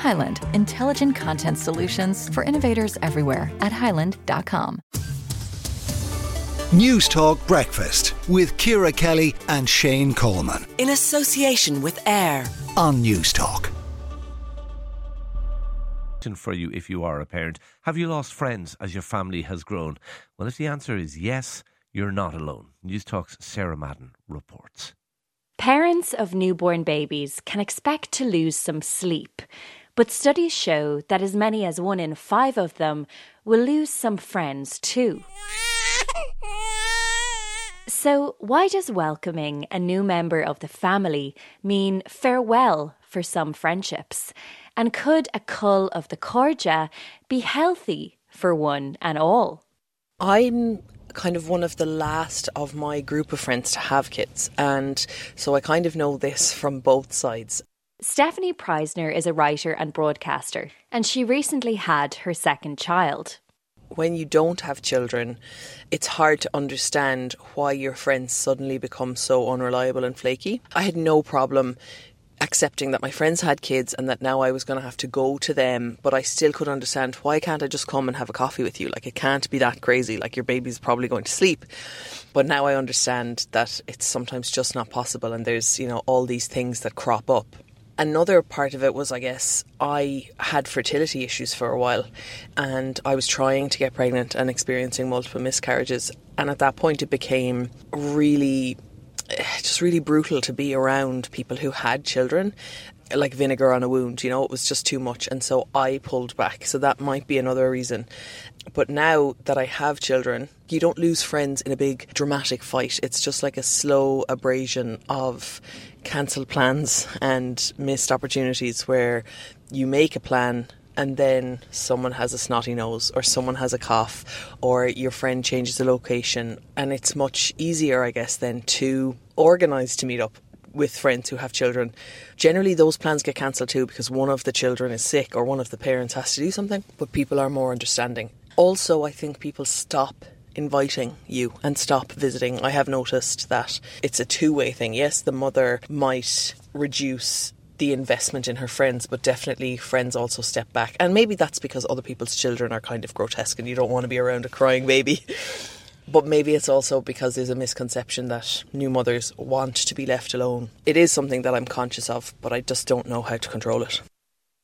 Highland, intelligent content solutions for innovators everywhere at highland.com. Newstalk Breakfast with Ciara Kelly and Shane Coleman. In association with AIR on Newstalk. For you, if you are a parent, have you lost friends as your family has grown? Well, if the answer is yes, you're not alone. Newstalk's Sarah Madden reports. Parents of newborn babies can expect to lose some sleep, but studies show that as many as one in five of them will lose some friends too. So, why does welcoming a new member of the family mean farewell for some friendships? And could a cull of the Corja be healthy for one and all? I'm kind of one of the last of my group of friends to have kids, and so I kind of know this from both sides. Stephanie Preissner is a writer and broadcaster, and she recently had her second child when you don't have children, it's hard to understand why your friends suddenly become so unreliable and flaky. I had no problem accepting that my friends had kids and that now I was going to have to go to them, but I still could understand why can't I just come and have a coffee with you? Like it can't be that crazy. Like your baby's probably going to sleep. But now I understand that it's sometimes just not possible and there's, you know, all these things that crop up Another part of it was, I guess, I had fertility issues for a while and I was trying to get pregnant and experiencing multiple miscarriages. And at that point, it became really, eh, just really brutal to be around people who had children like vinegar on a wound, you know, it was just too much. And so I pulled back. So that might be another reason. But now that I have children, you don't lose friends in a big dramatic fight. It's just like a slow abrasion of cancelled plans and missed opportunities where you make a plan and then someone has a snotty nose or someone has a cough or your friend changes the location and it's much easier I guess then to organize to meet up with friends who have children generally those plans get cancelled too because one of the children is sick or one of the parents has to do something but people are more understanding also I think people stop inviting you and stop visiting. I have noticed that it's a two way thing. Yes, the mother might reduce the investment in her friends, but definitely friends also step back. And maybe that's because other people's children are kind of grotesque and you don't want to be around a crying baby. But maybe it's also because there's a misconception that new mothers want to be left alone. It is something that I'm conscious of, but I just don't know how to control it.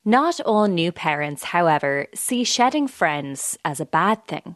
Not all new parents, however, see shedding friends as a bad thing.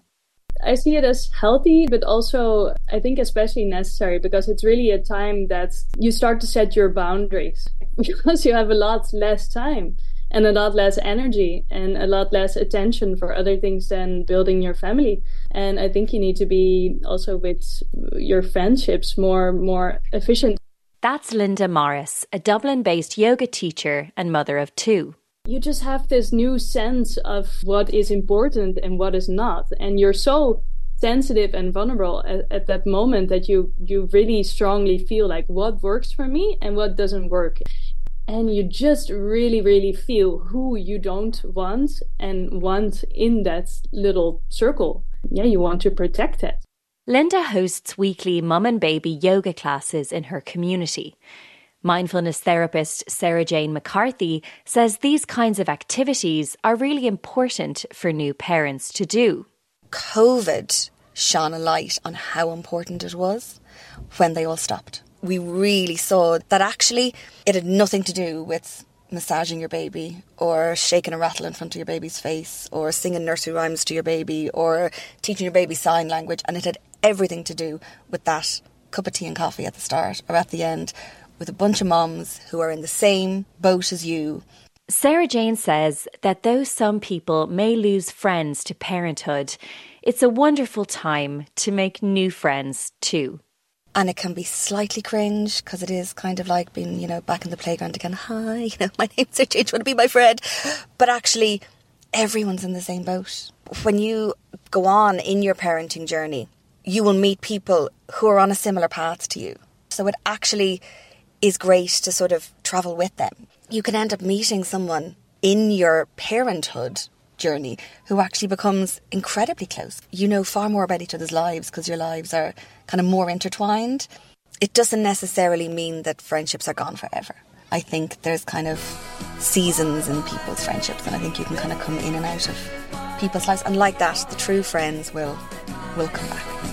I see it as healthy, but also I think especially necessary because it's really a time that you start to set your boundaries because you have a lot less time and a lot less energy and a lot less attention for other things than building your family. And I think you need to be also with your friendships more more efficient. That's Linda Morris, a Dublin-based yoga teacher and mother of two you just have this new sense of what is important and what is not and you're so sensitive and vulnerable at, at, that moment that you you really strongly feel like what works for me and what doesn't work and you just really really feel who you don't want and want in that little circle yeah you want to protect it linda hosts weekly mum and baby yoga classes in her community Mindfulness therapist Sarah Jane McCarthy says these kinds of activities are really important for new parents to do. COVID shone a light on how important it was when they all stopped. We really saw that actually it had nothing to do with massaging your baby or shaking a rattle in front of your baby's face or singing nursery rhymes to your baby or teaching your baby sign language and it had everything to do with that cup of tea and coffee at the start or at the end with a bunch of moms who are in the same boat as you. Sarah Jane says that though some people may lose friends to parenthood, it's a wonderful time to make new friends too. And it can be slightly cringe because it is kind of like being, you know, back in the playground again. Hi, you know, my name's do you want to be my friend? But actually, everyone's in the same boat. when you go on in your parenting journey, you will meet people who are on a similar path to you. So it actually is great to sort of travel with them. You can end up meeting someone in your parenthood journey who actually becomes incredibly close. You know far more about each other's lives because your lives are kind of more intertwined. It doesn't necessarily mean that friendships are gone forever. I think there's kind of seasons in people's friendships, and I think you can kind of come in and out of people's lives. And like that, the true friends will will come back.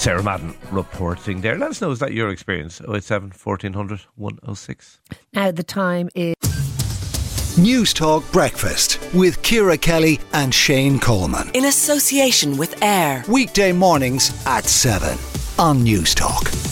Sarah Madden reporting there. Let us know, is that your experience? 087 1400 106. Now, the time is. Newstalk Breakfast with Ciara Kelly and Shane Coleman. In association with AIR. Weekday mornings at 7 on Newstalk.